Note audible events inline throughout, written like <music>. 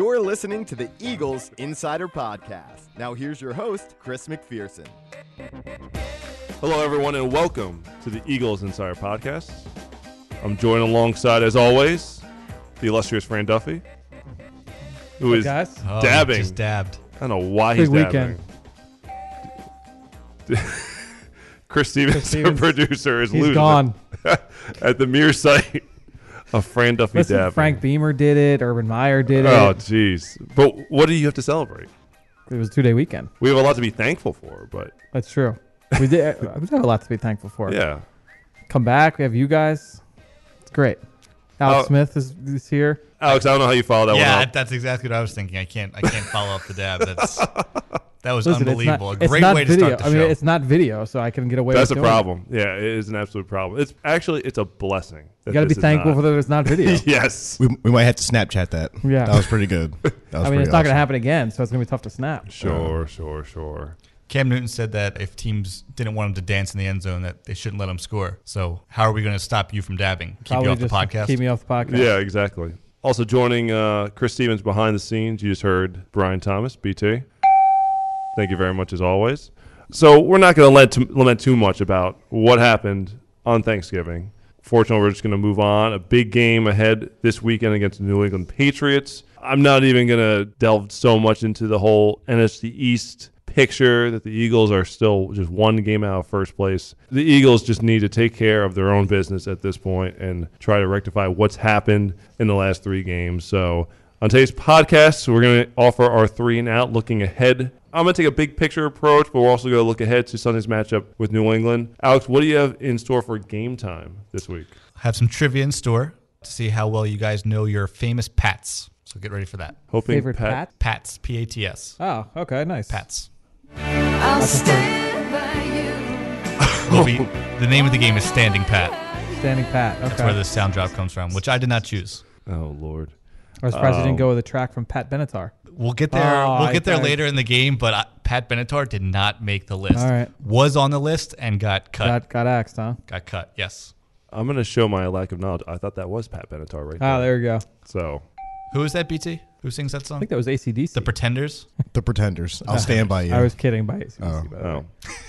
You're listening to the Eagles Insider Podcast. Now, here's your host, Chris McPherson. Hello, everyone, and welcome to the Eagles Insider Podcast. I'm joined alongside, as always, the illustrious Fran Duffy, who is guys? Oh, dabbing. Just dabbed. I don't know why Big he's dabbing. <laughs> Chris Stevens, <laughs> our Stevens. producer, is He's losing gone. <laughs> at the mere sight of Fran Duffy Listen, dabbing. Frank Beamer did it. Urban Meyer did oh, it. Oh, jeez. But what do you have to celebrate? It was a two day weekend. We have a lot to be thankful for, but That's true. We did. Uh, we have a lot to be thankful for. yeah. Come back. We have you guys. It's great. Alex Oh. Smith is, is here. Alex, I don't know how you follow that yeah, one up. that's exactly what I was thinking. I can't. I can't follow up the dab. That's <laughs> that was Listen, unbelievable. It's not, a great it's not way to video. start the I mean, it's not video, so I can get away. That's a with doing it. problem. Yeah, it is an absolute problem. It's actually it's a blessing. You got to be thankful for that it's not video. <laughs> yes. We, we might have to Snapchat that. Yeah. That was pretty good. <laughs> That was I mean, pretty it's not going to happen again, so it's going to be tough to snap. Sure, sure, sure. Cam Newton said that if teams didn't want him to dance in the end zone, that they shouldn't let him score. So how are we going to stop you from dabbing? Keep Probably you off the podcast. Keep me off the podcast. Yeah, exactly. Also joining uh, Chris Stevens behind the scenes, you just heard Brian Thomas, BT. Thank you very much as always. So we're not going to lament too, much about what happened on Thanksgiving. Fortunately, we're just going to move on. A big game ahead this weekend against the New England Patriots. I'm not even going to delve so much into the whole NFC East picture that the Eagles are still just one game out of first place. The Eagles just need to take care of their own business at this point and try to rectify what's happened in the last three games. So on today's podcast, we're going to offer our three and out looking ahead. I'm going to take a big picture approach, but we're also going to look ahead to Sunday's matchup with New England. Alex, what do you have in store for game time this week? Have some trivia in store to see how well you guys know your famous Pats. So get ready for that. Hoping Favorite Pat, pat? Pats. P A T S. Oh, okay, nice. Pats. I'll stand by you. <laughs> Will be, the name of the game is Standing Pat. Standing pat. Okay. That's where the sound drop comes from, which I did not choose. Oh Lord. I was surprised you Oh. didn't um, go with a track from Pat Benatar. We'll get there. Oh, we'll I- get there I- later in the game. But I, Pat Benatar did not make the list. All right. Was on the list and got cut. Got got axed, huh? got cut. Yes. I'm going to show my lack of knowledge. I thought that was Pat Benatar right ah, now. Oh, there you go. So Who is that? BT? Who sings that song? I think that was ACDC. The Pretenders. <laughs> The Pretenders. I'll <laughs> stand by you. I was kidding by ACDC. Oh. by the way. oh.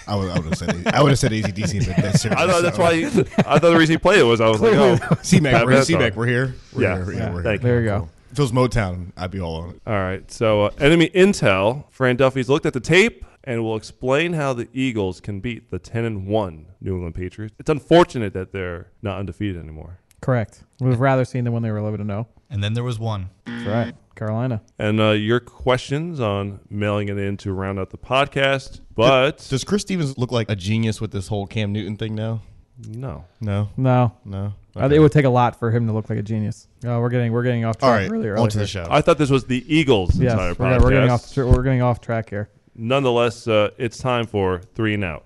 I would, I would have said I would have said ACDC, but that's serious. <laughs> I thought that's why. He, I thought the reason he played it was I was like, oh, C-Mac, Pat we're, Benatar. C-Mac, we're here. We're Yeah. here. Yeah. we're Thank here. There you go. If it was Motown, I'd be all on it. All right. So, uh, enemy intel. Fran Duffy's looked at the tape and will explain how the Eagles can beat the 10 and 1 New England Patriots. It's unfortunate that they're not undefeated anymore. Correct. We've rather seen them when they were 11 to know. And then there was one. That's right. Carolina. And uh, your questions on mailing it in to round out the podcast. But Does Chris Stevens look like a genius with this whole Cam Newton thing now? no. No, No. no. Uh, It would take a lot for him to look like a genius. Oh, we're getting we're getting off track all right, really early. on to the show. I thought this was the Eagles Yes, Insider we're, podcast. we're getting off tr- we're getting off track here. Nonetheless, uh, it's time for three and out.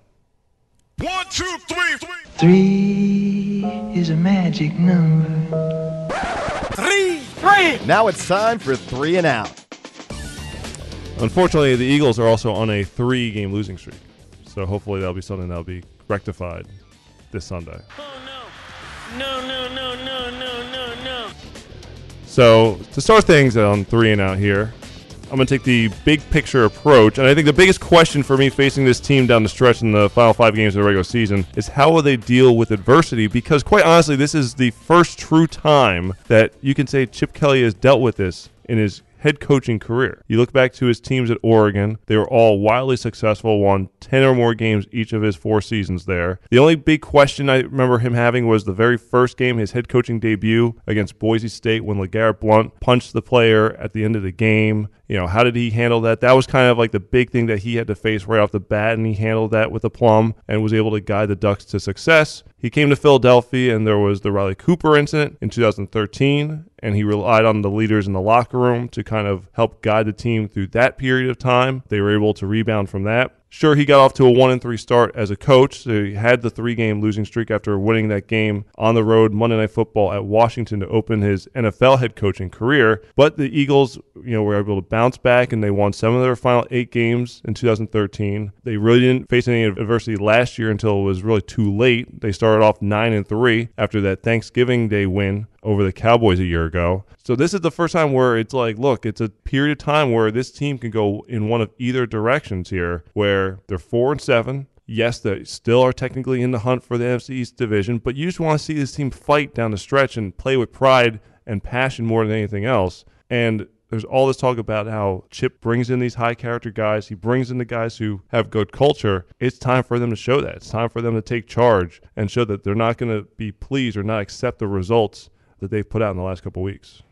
One, two, three, three. Three is a magic number. Three, three. Now it's time for three and out. Unfortunately, the Eagles are also on a three game losing streak. So hopefully that'll be something that'll be rectified this Sunday. No, no, no, no, no, no, no. So to start things on three and out here, I'm going to take the big picture approach. And I think the biggest question for me facing this team down the stretch in the final five games of the regular season is how will they deal with adversity? Because quite honestly, this is the first true time that you can say Chip Kelly has dealt with this in his head coaching career. You look back to his teams at Oregon, they were all wildly successful, won 10 or more games each of his four seasons there. The only big question I remember him having was the very first game, his head coaching debut against Boise State when LeGarrette Blunt punched the player at the end of the game. You know, how did he handle that? That was kind of like the big thing that he had to face right off the bat, and he handled that with aplomb and was able to guide the Ducks to success. He came to Philadelphia, and there was the Riley Cooper incident in 2013, and he relied on the leaders in the locker room to kind of help guide the team through that period of time. They were able to rebound from that. Sure, he got off to a one and three start as a coach. So he had the three game losing streak after winning that game on the road Monday Night Football at Washington to open his NFL head coaching career. But the Eagles, you know, were able to bounce back and they won seven of their final eight games in 2013. They really didn't face any adversity last year until it was really too late. They started off nine and three after that Thanksgiving Day win over the Cowboys a year ago. So this is the first time where it's like, look, it's a period of time where this team can go in one of either directions here, where they're four and seven. Yes, they still are technically in the hunt for the NFC East division, but you just want to see this team fight down the stretch and play with pride and passion more than anything else. And there's all this talk about how Chip brings in these high character guys. He brings in the guys who have good culture. It's time for them to show that. It's time for them to take charge and show that they're not going to be pleased or not accept the results that they've put out in the last couple weeks.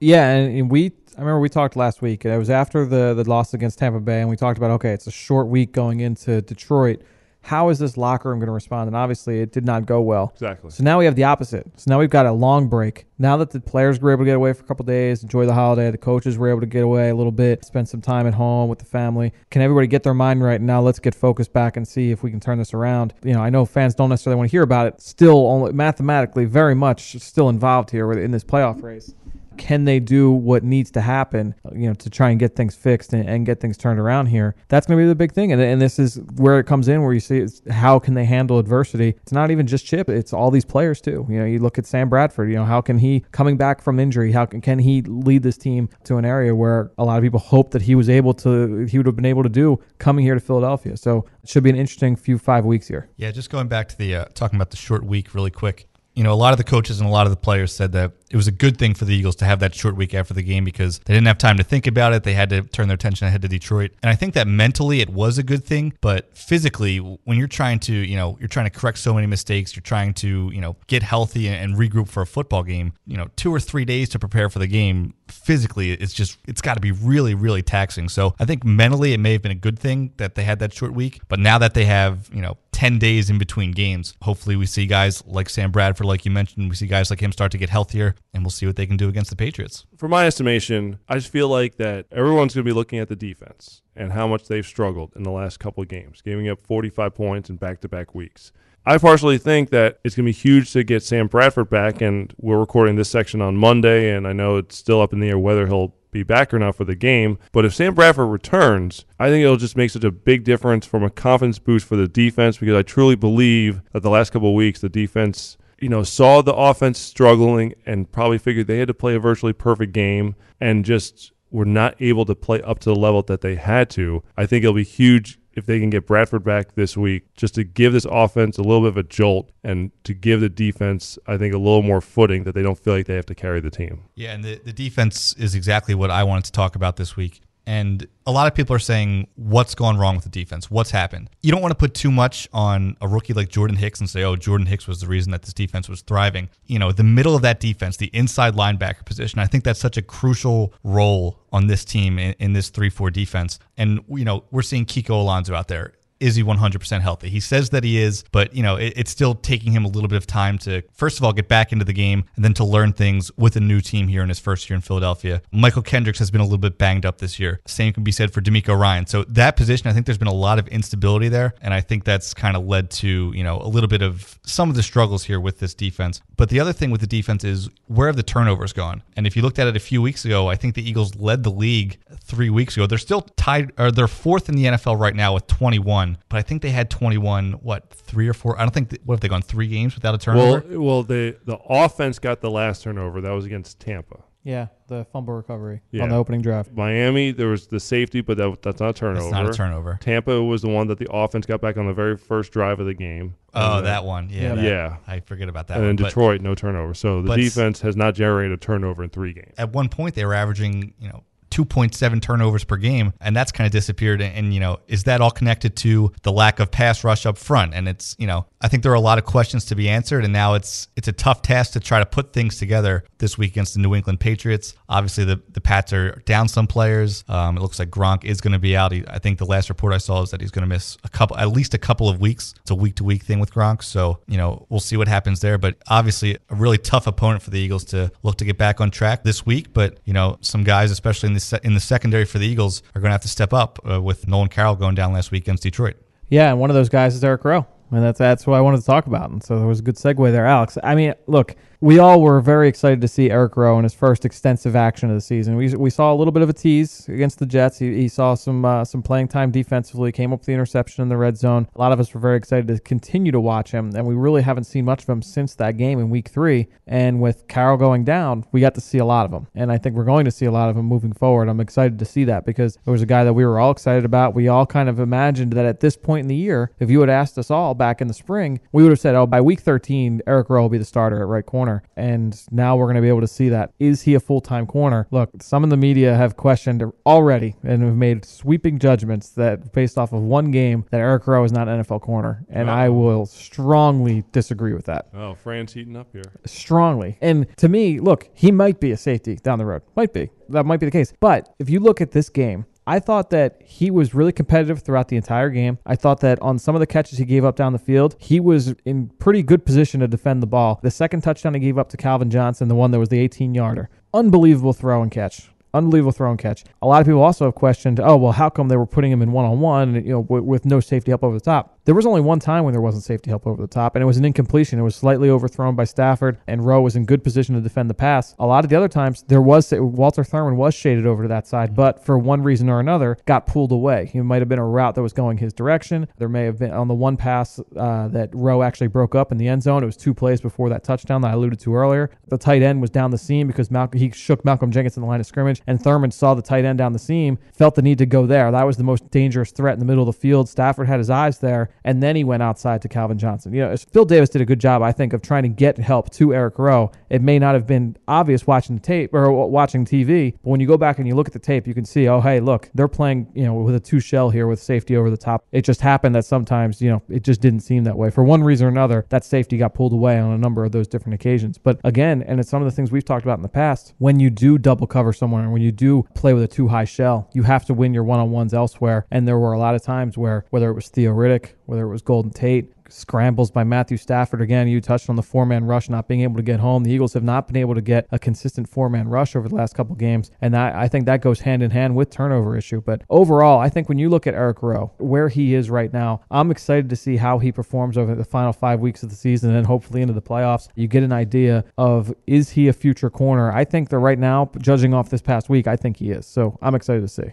Yeah, and, and we I remember we talked last week. It was after the the loss against Tampa Bay, and we talked about okay, it's a short week going into Detroit. How is this locker room going to respond? And obviously, it did not go well. Exactly. So now we have the opposite. So now we've got a long break. Now that the players were able to get away for a couple days, enjoy the holiday, the coaches were able to get away a little bit, spend some time at home with the family. Can everybody get their mind right? Now let's get focused back and see if we can turn this around. You know, I know fans don't necessarily want to hear about it. Still, only mathematically, very much still involved here in this playoff race can they do what needs to happen, you know, to try and get things fixed and, and get things turned around here? That's going to be the big thing. And, and this is where it comes in, where you see how can they handle adversity? It's not even just Chip; it's all these players too. You know, you look at Sam Bradford. You know, how can he coming back from injury? How can, can he lead this team to an area where a lot of people hope that he was able to, he would have been able to do coming here to Philadelphia? So it should be an interesting few five weeks here. Yeah, just going back to the uh, talking about the short week really quick you know, a lot of the coaches and a lot of the players said that it was a good thing for the Eagles to have that short week after the game because they didn't have time to think about it. They had to turn their attention ahead to Detroit. And I think that mentally it was a good thing, but physically, when you're trying to, you know, you're trying to correct so many mistakes, you're trying to, you know, get healthy and regroup for a football game, you know, two or three days to prepare for the game, physically, it's just, it's got to be really, really taxing. So I think mentally it may have been a good thing that they had that short week, but now that they have, you know, 10 days in between games. Hopefully, we see guys like Sam Bradford, like you mentioned, we see guys like him start to get healthier, and we'll see what they can do against the Patriots. For my estimation, I just feel like that everyone's going to be looking at the defense and how much they've struggled in the last couple of games, giving up 45 points in back to back weeks. I partially think that it's going to be huge to get Sam Bradford back, and we're recording this section on Monday, and I know it's still up in the air whether he'll be back or not for the game. But if Sam Bradford returns, I think it'll just make such a big difference from a confidence boost for the defense because I truly believe that the last couple of weeks the defense you know, saw the offense struggling and probably figured they had to play a virtually perfect game and just were not able to play up to the level that they had to. I think it'll be huge if they can get Bradford back this week, just to give this offense a little bit of a jolt and to give the defense, I think, a little more footing that they don't feel like they have to carry the team. Yeah, and the, the defense is exactly what I wanted to talk about this week. And a lot of people are saying, what's gone wrong with the defense? What's happened? You don't want to put too much on a rookie like Jordan Hicks and say, oh, Jordan Hicks was the reason that this defense was thriving. You know, the middle of that defense, the inside linebacker position, I think that's such a crucial role on this team in, in this 3 4 defense. And, you know, we're seeing Kiko Alonso out there is he 100% healthy? He says that he is, but you know, it, it's still taking him a little bit of time to first of all get back into the game and then to learn things with a new team here in his first year in Philadelphia. Mychal Kendricks has been a little bit banged up this year. Same can be said for DeMeco Ryan. So that position, I think there's been a lot of instability there, and I think that's kind of led to, you know, a little bit of some of the struggles here with this defense. But the other thing with the defense is where have the turnovers gone? And if you looked at it a few weeks ago, I think the Eagles led the league 3 weeks ago. They're still tied or they're fourth in the NFL right now with 21 but I think they had 21, what, three or four? I don't think, what have they gone three games without a turnover? Well, well, the the offense got the last turnover. That was against Tampa. Yeah, the fumble recovery Yeah. on the opening drive. Miami, there was the safety, but that, that's not a turnover. That's not a turnover. Tampa was the one that the offense got back on the very first drive of the game. Oh, And that one. Yeah. Yeah. that- Yeah. I forget about that And one. then But Detroit, no turnover. So the defense has not generated a turnover in three games. at one point, they were averaging, you know, 2.7 turnovers per game, and that's kind of disappeared. And, and, you know, is that all connected to the lack of pass rush up front? And it's, you know, I think there are a lot of questions to be answered, and now it's it's a tough task to try to put things together this week against the New England Patriots. Obviously, the the Pats are down some players. Um, it looks like Gronk is going to be out. He, I think the last report I saw is that he's going to miss a couple, at least a couple of weeks. It's a week to week thing with Gronk, so you know we'll see what happens there. But obviously, a really tough opponent for the Eagles to look to get back on track this week. But you know, some guys, especially in the se- in the secondary for the Eagles, are going to have to step up uh, with Nolan Carroll going down last week against Detroit. Yeah, and one of those guys is Eric Rowe. And that's that's what I wanted to talk about. And so there was a good segue there, Alex. I mean, look, we all were very excited to see Eric Rowe in his first extensive action of the season. We, we saw a little bit of a tease against the Jets. He, he saw some uh, some playing time defensively, came up with the interception in the red zone. A lot of us were very excited to continue to watch him, and we really haven't seen much of him since that game in week three. And with Carroll going down, we got to see a lot of him. And I think we're going to see a lot of him moving forward. I'm excited to see that because it was a guy that we were all excited about. We all kind of imagined that at this point in the year, if you had asked us all back in the spring, we would have said, oh, by week 13, Eric Rowe will be the starter at right corner. And now we're going to be able to see that. Is he a full time corner? Look, some of the media have questioned already and have made sweeping judgments that based off of one game that Eric Rowe is not an NFL corner. And I will strongly disagree with that. Oh, Fran's heating up here. Strongly. And to me, look, he might be a safety down the road. Might be. That might be the case. But if you look at this game, I thought that he was really competitive throughout the entire game. I thought that on some of the catches he gave up down the field, he was in pretty good position to defend the ball. The second touchdown he gave up to Calvin Johnson, the one that was the 18 yarder, unbelievable throw and catch. Unbelievable throw and catch. A lot of people also have questioned, oh well, how come they were putting him in one on one, you know, w- with no safety help over the top? There was only one time when there wasn't safety help over the top, and it was an incompletion. It was slightly overthrown by Stafford, and Rowe was in good position to defend the pass. A lot of the other times, there was Walter Thurmond was shaded over to that side, but for one reason or another, got pulled away. It might have been a route that was going his direction. There may have been on the one pass uh, that Rowe actually broke up in the end zone. It was two plays before that touchdown that I alluded to earlier. The tight end was down the seam because he shook Malcolm Jenkins in the line of scrimmage, and Thurmond saw the tight end down the seam, felt the need to go there. That was the most dangerous threat in the middle of the field. Stafford had his eyes there, and then he went outside to Calvin Johnson. You know, Bill Davis did a good job, I think, of trying to get help to Eric Rowe. It may not have been obvious watching the tape or watching TV, but when you go back and you look at the tape, you can see, oh, hey, look, they're playing, you know, with a two shell here with safety over the top. It just happened that sometimes, you know, it just didn't seem that way. For one reason or another, that safety got pulled away on a number of those different occasions. But again, and it's some of the things we've talked about in the past, when you do double cover someone and when you do play with a too high shell, you have to win your one on ones elsewhere. And there were a lot of times where, whether it was Theo Riddick, whether it was Golden Tate, scrambles by Matthew Stafford. Again, you touched on the four man rush not being able to get home. The Eagles have not been able to get a consistent four man rush over the last couple games, and that, I think that goes hand in hand with turnover issue. But overall, I think when you look at Eric Rowe, where he is right now, I'm excited to see how he performs over the final five weeks of the season and hopefully into the playoffs. You get an idea of is he a future corner? I think that right now, judging off this past week, I think he is. So I'm excited to see.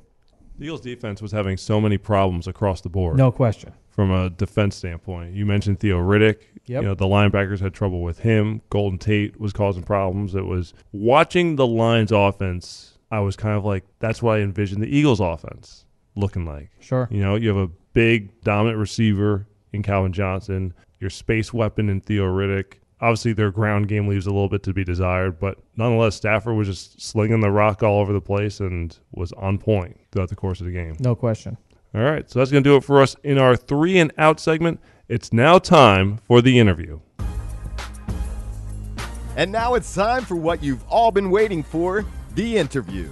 The Eagles defense was having so many problems across the board. No question. From a defense standpoint, you mentioned Theo Riddick. Yep. You know the linebackers had trouble with him. Golden Tate was causing problems. It was watching the Lions' offense. I was kind of like, that's what I envisioned the Eagles' offense looking like. Sure. You know, you have a big dominant receiver in Calvin Johnson, your space weapon in Theo Riddick. Obviously, their ground game leaves a little bit to be desired, but nonetheless, Stafford was just slinging the rock all over the place and was on point throughout the course of the game. No question. All right, so that's going to do it for us in our three and out segment. It's now time for the interview. And now it's time for what you've all been waiting for the interview.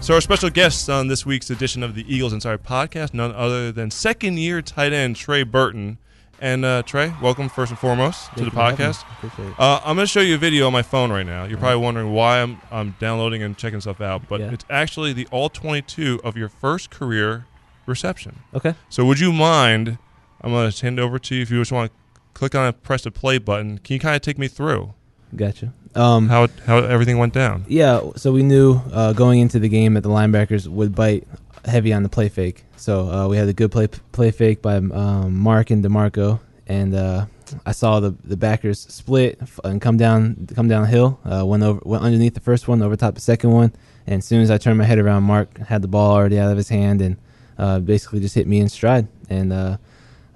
So, our special guest on this week's edition of the Eagles Insider podcast, none other than second year tight end Trey Burton. And uh, Trey, welcome first and foremost to the podcast. Uh, I'm going to show you a video on my phone right now. You're probably wondering why I'm, I'm downloading and checking stuff out, but Yeah. it's actually the all 22 of your first career reception. Okay. So, would you mind? I'm going to hand it over to you if you just want to click on it, press the play button. Can you kind of take me through Gotcha. Um, how how everything went down? yeah, so we knew uh, going into the game that the linebackers would bite heavy on the play fake. So uh, we had a good play play fake by um, Mark and Demarco, and uh, I saw the the backers split and come down come downhill. Uh, went over went underneath the first one, over top the second one, and as soon as I turned my head around, Mark had the ball already out of his hand and uh, basically just hit me in stride and. Uh,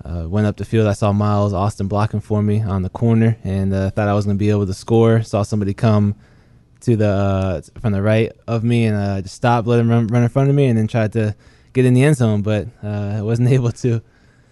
uh, went up the field. I saw Miles Austin blocking for me on the corner, and uh, thought I was going to be able to score. Saw somebody come to the uh, from the right of me and uh, just stopped, let him run, run in front of me, and then tried to get in the end zone, but uh, I wasn't <laughs> able to.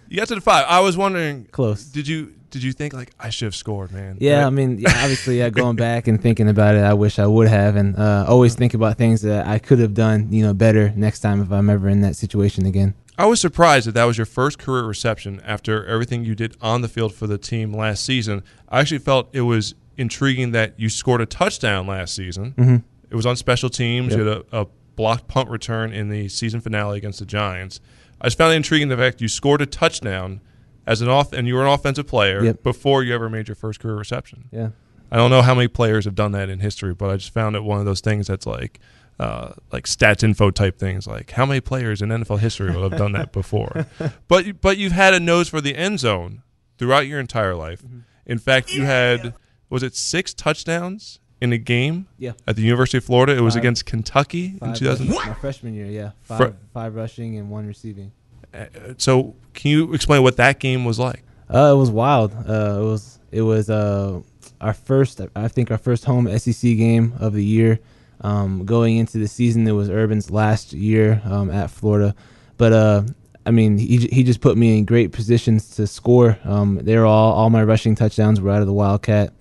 You got to the five. I was wondering, Close. did you did you think like I should have scored, man? Yeah, Right? I mean, yeah, obviously, yeah, <laughs> going back and thinking about it, I wish I would have, and uh, always think about things that I could have done, you know, better next time if I'm ever in that situation again. I was surprised that that was your first career reception after everything you did on the field for the team last season. I actually felt it was intriguing that you scored a touchdown last season. Mm-hmm. It was on special teams. Yep. You had a, a blocked punt return in the season finale against the Giants. I just found it intriguing the fact you scored a touchdown as an off and you were an offensive player Yep. before you ever made your first career reception. Yeah. I don't know how many players have done that in history, but I just found it one of those things that's like uh, like stats info type things. Like how many players in NFL history will have done that <laughs> before? but but you've had a nose for the end zone throughout your entire life. Mm-hmm. In fact, you had was it six touchdowns in a game Yeah. at the University of Florida? It was Five. against Kentucky in Five 2000. my freshman year, yeah, five five rushing and one receiving. Uh, So can you explain what that game was like? Uh, it was wild. Uh, it was it was uh our first I think our first home SEC game of the year. Um, going into the season, it was Urban's last year um, at Florida, but uh, I mean he he just put me in great positions to score. Um, they were all all my rushing touchdowns were out of the Wildcat,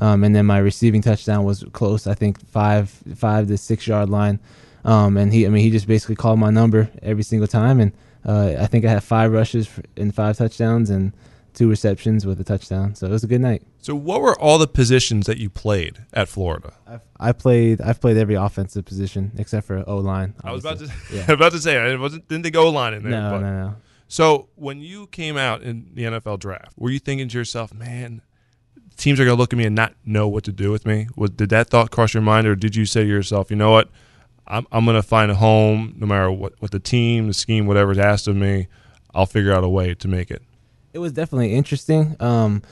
um, and then my receiving touchdown was close. I think five five to six yard line. Um, and he I mean he just basically called my number every single time, and uh, I think I had five rushes for, and five touchdowns and two receptions with a touchdown. So it was a good night. So what were all the positions that you played at Florida? I've, I played I've played every offensive position except for O line. I was about to Yeah. <laughs> about to say I wasn't didn't think O line in there. No, but- no, no. So when you came out in the NFL draft, were you thinking to yourself, "Man, teams are gonna look at me and not know what to do with me"? Was, did that thought cross your mind, or did you say to yourself, "You know what? I'm I'm gonna find a home, no matter what what the team, the scheme, whatever's asked of me. I'll figure out a way to make it." It was definitely interesting. Um,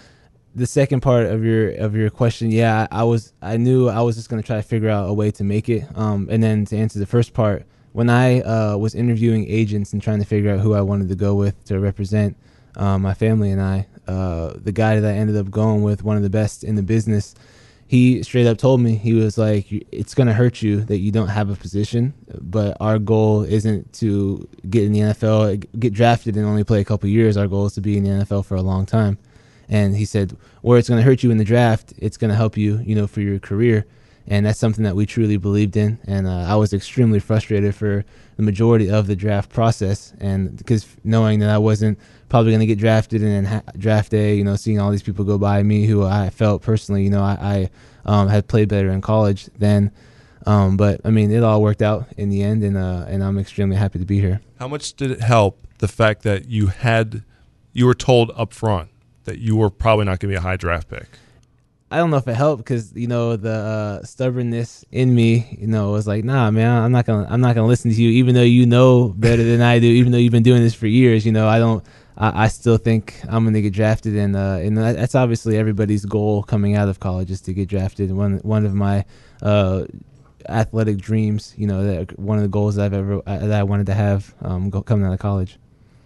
the second part of your of your question, yeah, I, I was I knew I was just gonna try to figure out a way to make it. Um, and then to answer the first part, when I uh, was interviewing agents and trying to figure out who I wanted to go with to represent uh, my family and I, uh, the guy that I ended up going with, one of the best in the business, he straight up told me he was like, "It's gonna hurt you that you don't have a position, but our goal isn't to get in the NFL, get drafted, and only play a couple years. Our goal is to be in the NFL for a long time." And he said, "Where it's gonna hurt you in the draft, it's gonna help you, you know, for your career." And that's something that we truly believed in. And uh, I was extremely frustrated for the majority of the draft process, and because knowing that I wasn't probably going to get drafted, and then draft day, you know, seeing all these people go by me who I felt personally, you know, I, I um, had played better in college then. Um, but I mean, it all worked out in the end, and uh, and I'm extremely happy to be here. How much did it help the fact that you had you were told up front that you were probably not going to be a high draft pick? I don't know if it helped because you know the uh, stubbornness in me, you know, was like, nah, man, I'm not gonna, I'm not gonna listen to you, even though you know better than I do, even though you've been doing this for years. You know, I don't, I, I still think I'm gonna get drafted, and uh, and that's obviously everybody's goal coming out of college is to get drafted. One, one of my uh, athletic dreams, you know, that one of the goals that I've ever uh, that I wanted to have um, go, coming out of college.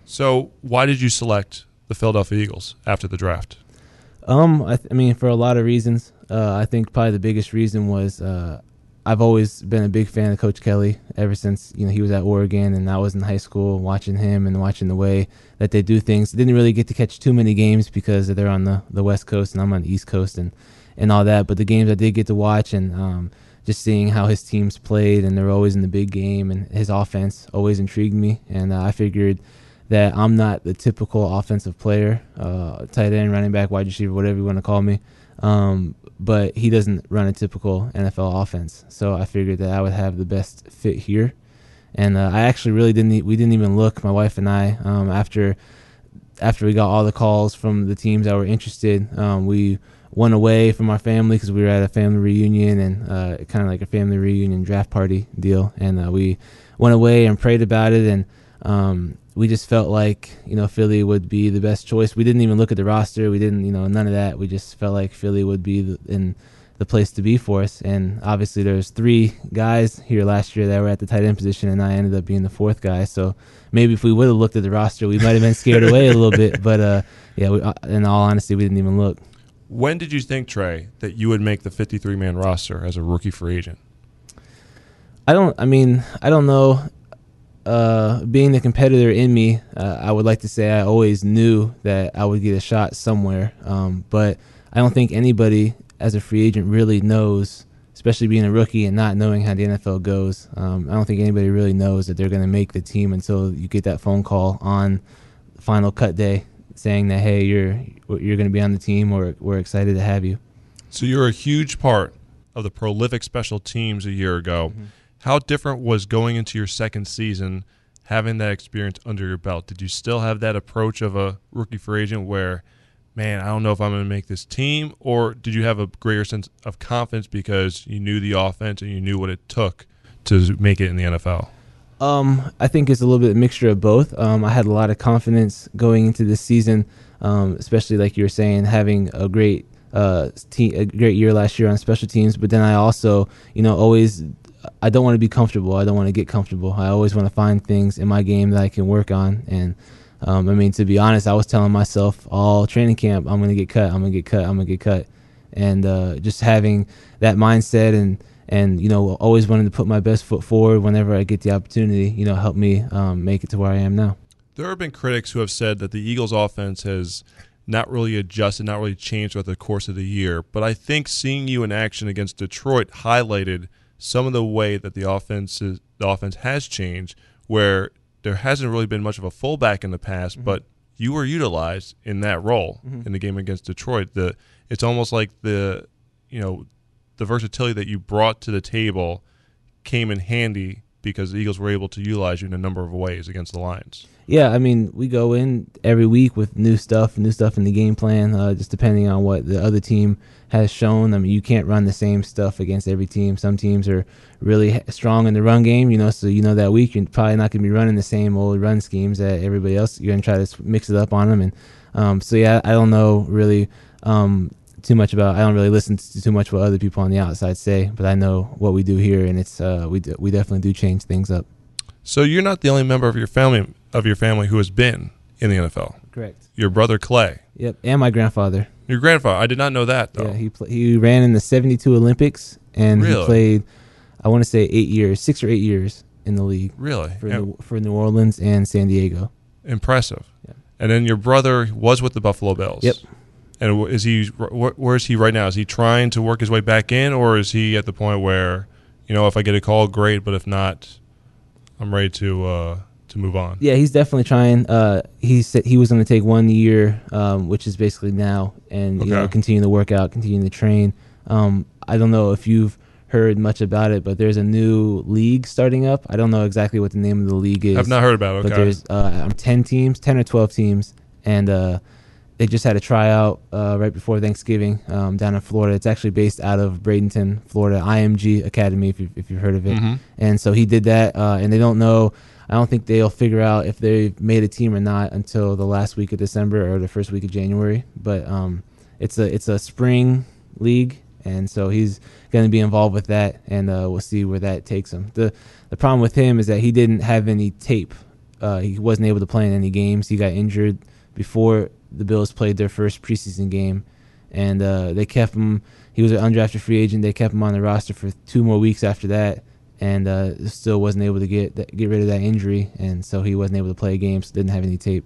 So why did you select the Philadelphia Eagles after the draft? Um, I, th- I mean, for a lot of reasons. Uh, I think probably the biggest reason was uh, I've always been a big fan of Coach Kelly ever since you know he was at Oregon and I was in high school watching him and watching the way that they do things. Didn't really get to catch too many games because they're on the, the West Coast and I'm on the East Coast and and all that. But the games I did get to watch and um, just seeing how his teams played and they're always in the big game and his offense always intrigued me and uh, I figured that I'm not the typical offensive player, uh, tight end, running back, wide receiver, whatever you want to call me. Um, but he doesn't run a typical NFL offense, so I figured that I would have the best fit here. And uh, I actually really didn't. We didn't even look, my wife and I, um, after after we got all the calls from the teams that were interested. Um, we went away from our family because we were at a family reunion and uh, kind of like a family reunion draft party deal. And uh, we went away and prayed about it, and um, we just felt like you know Philly would be the best choice. We didn't even look at the roster. We didn't, you know, none of that. We just felt like Philly would be the, in the place to be for us. And obviously, there's three guys here last year that were at the tight end position, and I ended up being the fourth guy. So maybe if we would have looked at the roster, we might have been scared away a little bit. <laughs> But uh, yeah, we, uh, in all honesty, we didn't even look. When did you think, Trey, that you would make the 53 man roster as a rookie free agent? I don't. I mean, I don't know. Uh, being the competitor in me, uh, I would like to say I always knew that I would get a shot somewhere. Um, but I don't think anybody as a free agent really knows, especially being a rookie and not knowing how the NFL goes. Um, I don't think anybody really knows that they're going to make the team until you get that phone call on final cut day saying that hey, you're you're going to be on the team or we're excited to have you. So you're a huge part of the prolific special teams a year ago. How different was going into your second season, having that experience under your belt? Did you still have that approach of a rookie free agent where, man, I don't know if I'm going to make this team, or did you have a greater sense of confidence because you knew the offense and you knew what it took to make it in the NFL? Um, I think it's a little bit mixture of both. Um, I had a lot of confidence going into this season, um, especially like you were saying, having a great uh, a great year last year on special teams. But then I also, you know, always I don't want to be comfortable. I don't want to get comfortable. I always want to find things in my game that I can work on. And um, I mean, to be honest, I was telling myself all training camp, I'm to get cut. I'm to get cut. I'm to get cut. And uh, just having that mindset and and you know always wanting to put my best foot forward whenever I get the opportunity, you know, help me um, make it to where I am now. There have been critics who have said that the Eagles' offense has not really adjusted, not really changed throughout the course of the year. But I think seeing you in action against Detroit highlighted some of the way that the offense is, the offense has changed, where there hasn't really been much of a fullback in the past, Mm-hmm. but you were utilized in that role in the game against Detroit. The it's almost like the you know the versatility that you brought to the table came in handy because the Eagles were able to utilize you in a number of ways against the Lions. Yeah, I mean, we go in every week with new stuff, new stuff in the game plan, uh, just depending on what the other team has shown. I mean, you can't run the same stuff against every team. Some teams are really strong in the run game, you know, so you know that week you're probably not going to be running the same old run schemes that everybody else. You're going to try to mix it up on them. And um, so, yeah, I don't know really um, too much about, I don't really listen to too much what other people on the outside say, but I know what we do here, and it's, uh, we, d- we definitely do change things up. So you're not the only member of your family of your family who has been in the NFL. Correct. Your brother Clay, Yep, and my grandfather. your grandfather. I did not know that though. Yeah, he pl- he ran in the '72 Olympics, and Really? he played, I want to say eight years, six or eight years in the league really for New, for New Orleans and San Diego. impressive. Yeah. And then your brother was with the Buffalo Bills. Yep. And is he? wh- Where is he right now? Is he trying to work his way back in, or is he at the point where, you know, if I get a call, great, but if not, I'm ready to uh, to move on. Yeah, he's definitely trying. Uh, he said he was going to take one year, um, which is basically now, and you know, continue to work out, continue to train. Um, I don't know if you've heard much about it, but there's a new league starting up. I don't know exactly what the name of the league is. I've not heard about it. but there's uh, 10 teams, 10 or 12 teams, and uh, they just had a tryout uh, right before Thanksgiving um, down in Florida. It's actually based out of Bradenton, Florida, IMG Academy, if, you, if you've heard of it. Mhm. And so he did that, uh, and they don't know. I don't think they'll figure out if they've made a team or not until the last week of December or the first week of January. But um, it's a it's a spring league, and so he's going to be involved with that, and uh, we'll see where that takes him. the The problem with him is that he didn't have any tape. Uh, he wasn't able to play in any games. He got injured before the Bills played their first preseason game, and uh, they kept him. He was an undrafted free agent. They kept him on the roster for two more weeks after that, and uh, still wasn't able to get that, get rid of that injury, and so he wasn't able to play games. Didn't have any tape.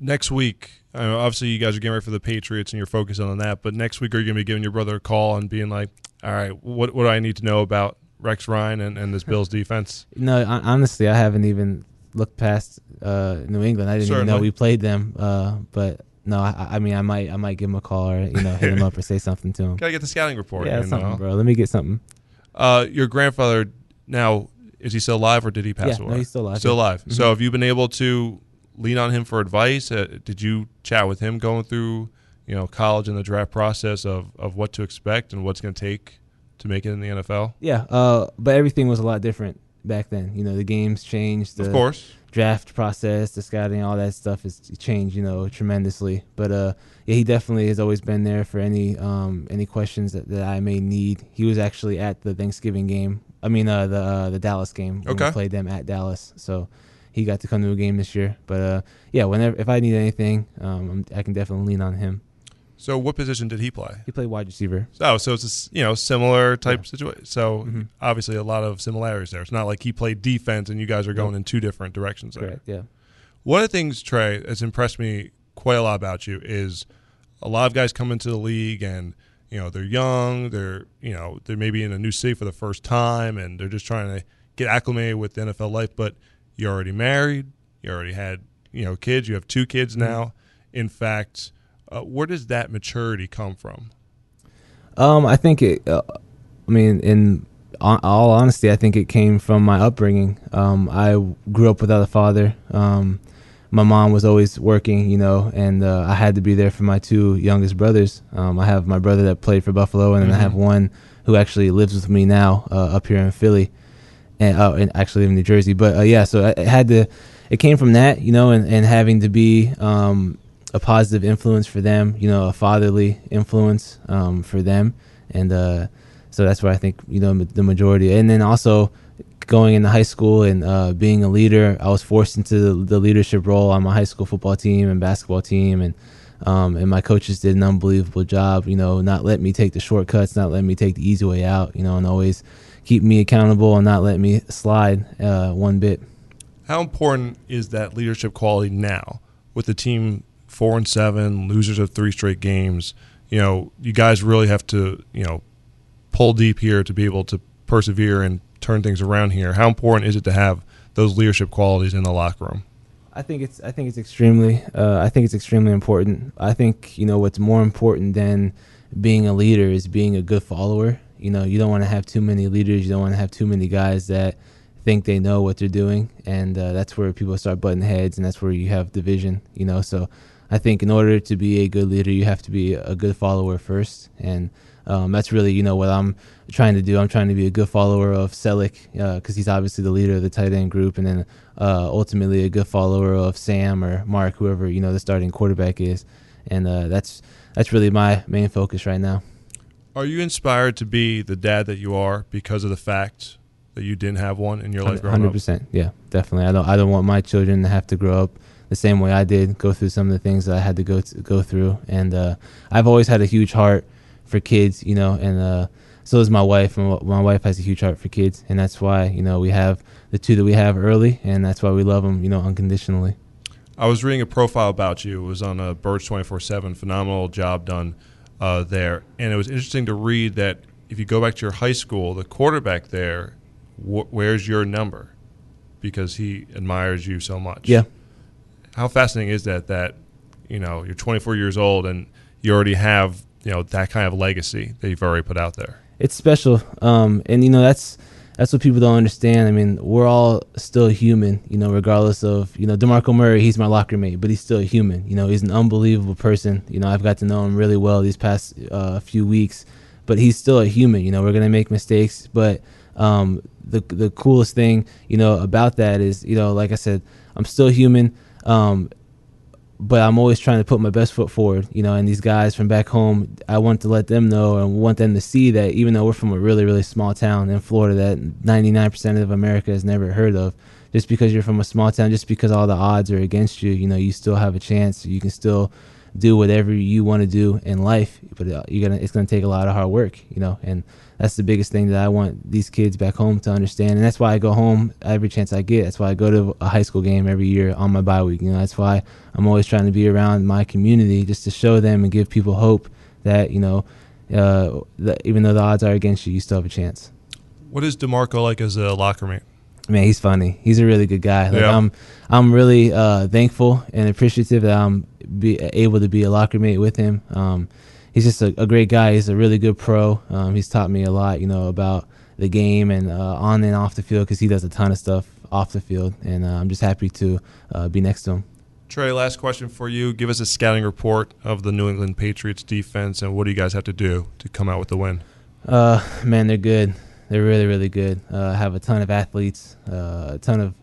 next week, I know obviously you guys are getting ready for the Patriots and you're focusing on that. But next week, are you going to be giving your brother a call and being like, "All right, what what do I need to know about Rex Ryan and, and this Bills defense?" No, honestly, I haven't even looked past uh, New England. I didn't even know we played them. Uh, but no, I, I mean, I might I might give him a call or you know hit him up or <laughs> say something to him. Gotta get the scouting report. Yeah, something, know? bro. Let me get something. Uh, your grandfather now is he still alive or did he pass Yeah, away? no, he's still alive, Still alive. Mhm. So have you been able to lean on him for advice? Uh, did you chat with him going through you know college and the draft process of of what to expect and what's going to take to make it in the NFL? Yeah, uh, but everything was a lot different back then. You know, the games changed. The of course. draft process, the scouting, all that stuff has changed, you know, tremendously. But uh, yeah, he definitely has always been there for any um any questions that, that I may need. He was actually at the Thanksgiving game. I mean, uh, the uh, the Dallas game. When Okay. We played them at Dallas, so he got to come to a game this year. But uh, yeah, whenever if I need anything, um, I can definitely lean on him. So what position did he play? He played wide receiver. Oh, so it's a, you know similar type situation. So Mhm. obviously a lot of similarities there. It's not like he played defense and you guys are going in two different directions there. Correct. Yeah. One of the things Trey has impressed me quite a lot about you is a lot of guys come into the league and you know they're young, they're you know they're maybe in a new city for the first time and they're just trying to get acclimated with the NFL life. But you're already married, you already had you know kids, you have two kids now. In fact, uh, where does that maturity come from? Um, I think it. Uh, I mean, in all honesty, I think it came from my upbringing. Um, I grew up without a father. Um, my mom was always working, you know, and uh, I had to be there for my two youngest brothers. Um, I have my brother that played for Buffalo, and then I have one who actually lives with me now uh, up here in Philly, and, uh, and actually in New Jersey. But uh, yeah, so I, I had to. It came from that, you know, and, and having to be um, a positive influence for them, you know, a fatherly influence um, for them, and uh, so that's where I think you know the majority, and then also going into high school and uh, being a leader, I was forced into the, leadership role on my high school football team and basketball team, and um, and my coaches did an unbelievable job. You know, not let me take the shortcuts, not let me take the easy way out. You know, and always keep me accountable and not let me slide uh, one bit. How important is that leadership quality now with the team four and seven, losers of three straight games? You know, you guys really have to you know pull deep here to be able to persevere and turn things around here. How important is it to have those leadership qualities in the locker room? I think it's I think it's extremely uh, I think it's extremely important. I think you know what's more important than being a leader is being a good follower. You know, you don't want to have too many leaders. You don't want to have too many guys that think they know what they're doing, and uh, that's where people start butting heads, and that's where you have division. You know, so I think in order to be a good leader, you have to be a good follower first, and um, that's really you know what I'm trying to do. I'm trying to be a good follower of Celek because uh, he's obviously the leader of the tight end group, and then uh, ultimately a good follower of Sam or Mark, whoever you know the starting quarterback is, and uh, that's that's really my main focus right now. Are you inspired to be the dad that you are because of the fact that you didn't have one in your life growing 100%, up? yeah, definitely. I don't I don't want my children to have to grow up the same way I did, go through some of the things that I had to go to, go through, and uh, I've always had a huge heart for kids, you know, and uh, so does my wife. And my wife has a huge heart for kids, and that's why you know we have the two that we have early, and that's why we love them, you know, unconditionally. I was reading a profile about you. It was on a Birds twenty four seven. Phenomenal job done uh, there, and it was interesting to read that if you go back to your high school, the quarterback there wh- wears your number because he admires you so much. Yeah. How fascinating is that? That you know you're 24 years old and you already have you know that kind of legacy that you've already put out there. It's special, um, and you know that's that's what people don't understand. I mean, we're all still human, you know, regardless of you know Demarco Murray. He's my locker mate, but he's still human. You know, he's an unbelievable person. You know, I've got to know him really well these past uh, few weeks, but he's still a human. You know, we're gonna make mistakes, but um, the the coolest thing you know about that is you know, like I said, I'm still human. Um, but I'm always trying to put my best foot forward, you know. And these guys from back home, I want to let them know and want them to see that even though we're from a really, really small town in Florida that 99% of America has never heard of, just because you're from a small town, just because all the odds are against you, you know, you still have a chance. You can still do whatever you want to do in life, but uh, you're gonna it's gonna take a lot of hard work, you know. And that's the biggest thing that I want these kids back home to understand, and that's why I go home every chance I get. That's why I go to a high school game every year on my bye week. You know, that's why I'm always trying to be around my community just to show them and give people hope that you know, uh, that even though the odds are against you, you still have a chance. What is Demarco like as a locker mate? Man, he's funny. He's a really good guy. Like yeah. I'm, I'm really uh, thankful and appreciative that I'm be able to be a locker mate with him. Um, he's just a, a, great guy. He's a really good pro. Um, he's taught me a lot, you know, about the game and uh, on and off the field because he does a ton of stuff off the field, and uh, I'm just happy to uh, be next to him. Trey, last question for you. Give us a scouting report of the New England Patriots defense, and what do you guys have to do to come out with the win? Uh, man, they're good. They're really, really good. Uh, have a ton of athletes, uh, a ton of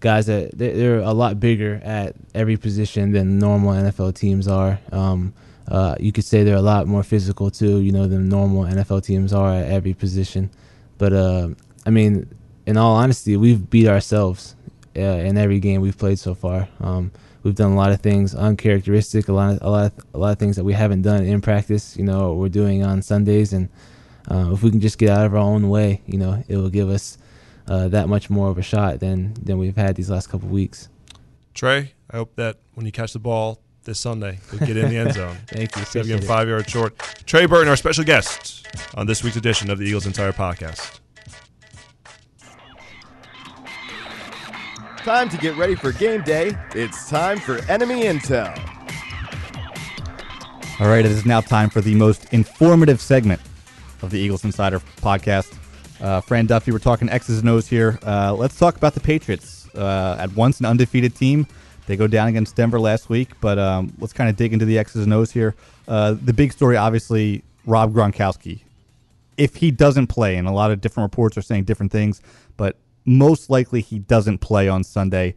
guys that they're a lot bigger at every position than normal NFL teams are. Um, uh, you could say they're a lot more physical too, you know, than normal NFL teams are at every position. But uh, I mean, in all honesty, we've beat ourselves uh, in every game we've played so far. Um, we've done a lot of things uncharacteristic, a lot, of, a lot, of, a lot of things that we haven't done in practice. You know, we're doing on Sundays, and uh, if we can just get out of our own way, you know, it will give us uh, that much more of a shot than than we've had these last couple weeks. Trey, I hope that when you catch the ball this Sunday. You'll get in the end zone. <laughs> Thank you. Instead of five yards short. Trey Burton, our special guest on this week's edition of the Eagles Insider Podcast. Time to get ready for game day. It's time for enemy intel. All right, it is now time for the most informative segment of the Eagles Insider Podcast. Uh, Fran Duffy, we're talking X's and O's here. Uh, let's talk about the Patriots. Uh, at once an undefeated team, They go down against Denver last week, but um, let's kind of dig into the X's and O's here. Uh, the big story, obviously, Rob Gronkowski. If he doesn't play, and a lot of different reports are saying different things, but most likely he doesn't play on Sunday.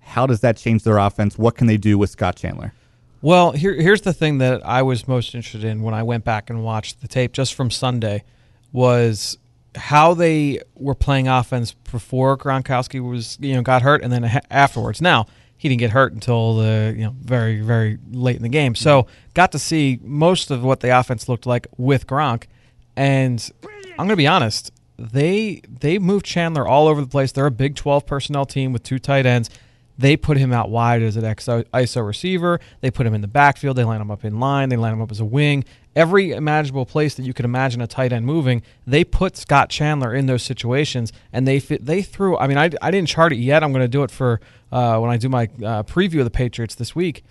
How does that change their offense? What can they do with Scott Chandler? Well, here, here's the thing that I was most interested in when I went back and watched the tape just from Sunday was how they were playing offense before Gronkowski was you know got hurt and then afterwards. Now he didn't get hurt until the you know very very late in the game, so got to see most of what the offense looked like with Gronk. And I'm to be honest, they they moved Chandler all over the place. They're a Big 12 personnel team with two tight ends. They put him out wide as an ISO receiver. They put him in the backfield. They line him up in line. They line him up as a wing. Every imaginable place that you could imagine a tight end moving, they put Scott Chandler in those situations, and they they threw. I mean, I, I didn't chart it yet. I'm going to do it for uh, when I do my uh, preview of the Patriots this week,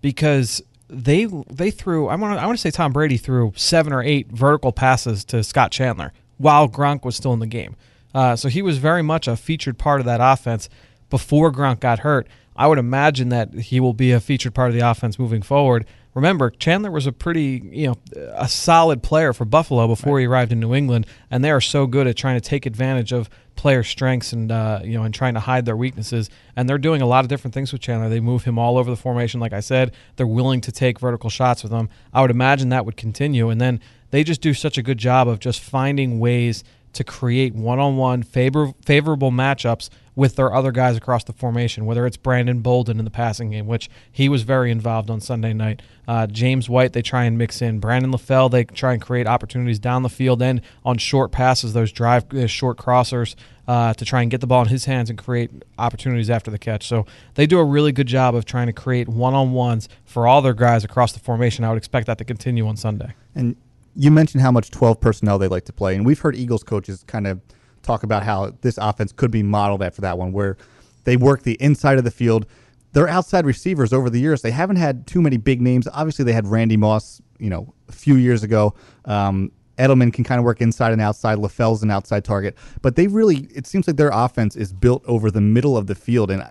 because they they threw. I want I want to say Tom Brady threw seven or eight vertical passes to Scott Chandler while Gronk was still in the game. Uh, so he was very much a featured part of that offense before Gronk got hurt. I would imagine that he will be a featured part of the offense moving forward. Remember, Chandler was a pretty, you know, a solid player for Buffalo before right. he arrived in New England, and they are so good at trying to take advantage of player strengths and uh, you know and trying to hide their weaknesses. And they're doing a lot of different things with Chandler. They move him all over the formation, like I said. They're willing to take vertical shots with him. I would imagine that would continue, and then they just do such a good job of just finding ways to create one-on-one favor- favorable matchups with their other guys across the formation, whether it's Brandon Bolden in the passing game, which he was very involved on Sunday night. Uh, James White, they try and mix in. Brandon LaFell, they try and create opportunities down the field and on short passes, those drive uh, short crossers. Uh, to try and get the ball in his hands and create opportunities after the catch. So they do a really good job of trying to create one on ones for all their guys across the formation. I would expect that to continue on Sunday. And you mentioned how much 12 personnel they like to play, and we've heard Eagles coaches kind of talk about how this offense could be modeled after that one, where they work the inside of the field. Their outside receivers over the years, they haven't had too many big names. Obviously, they had Randy Moss, you know, a few years ago. Um, Edelman can kind of work inside and outside. LaFell's an outside target, but they really, it seems like their offense is built over the middle of the field. And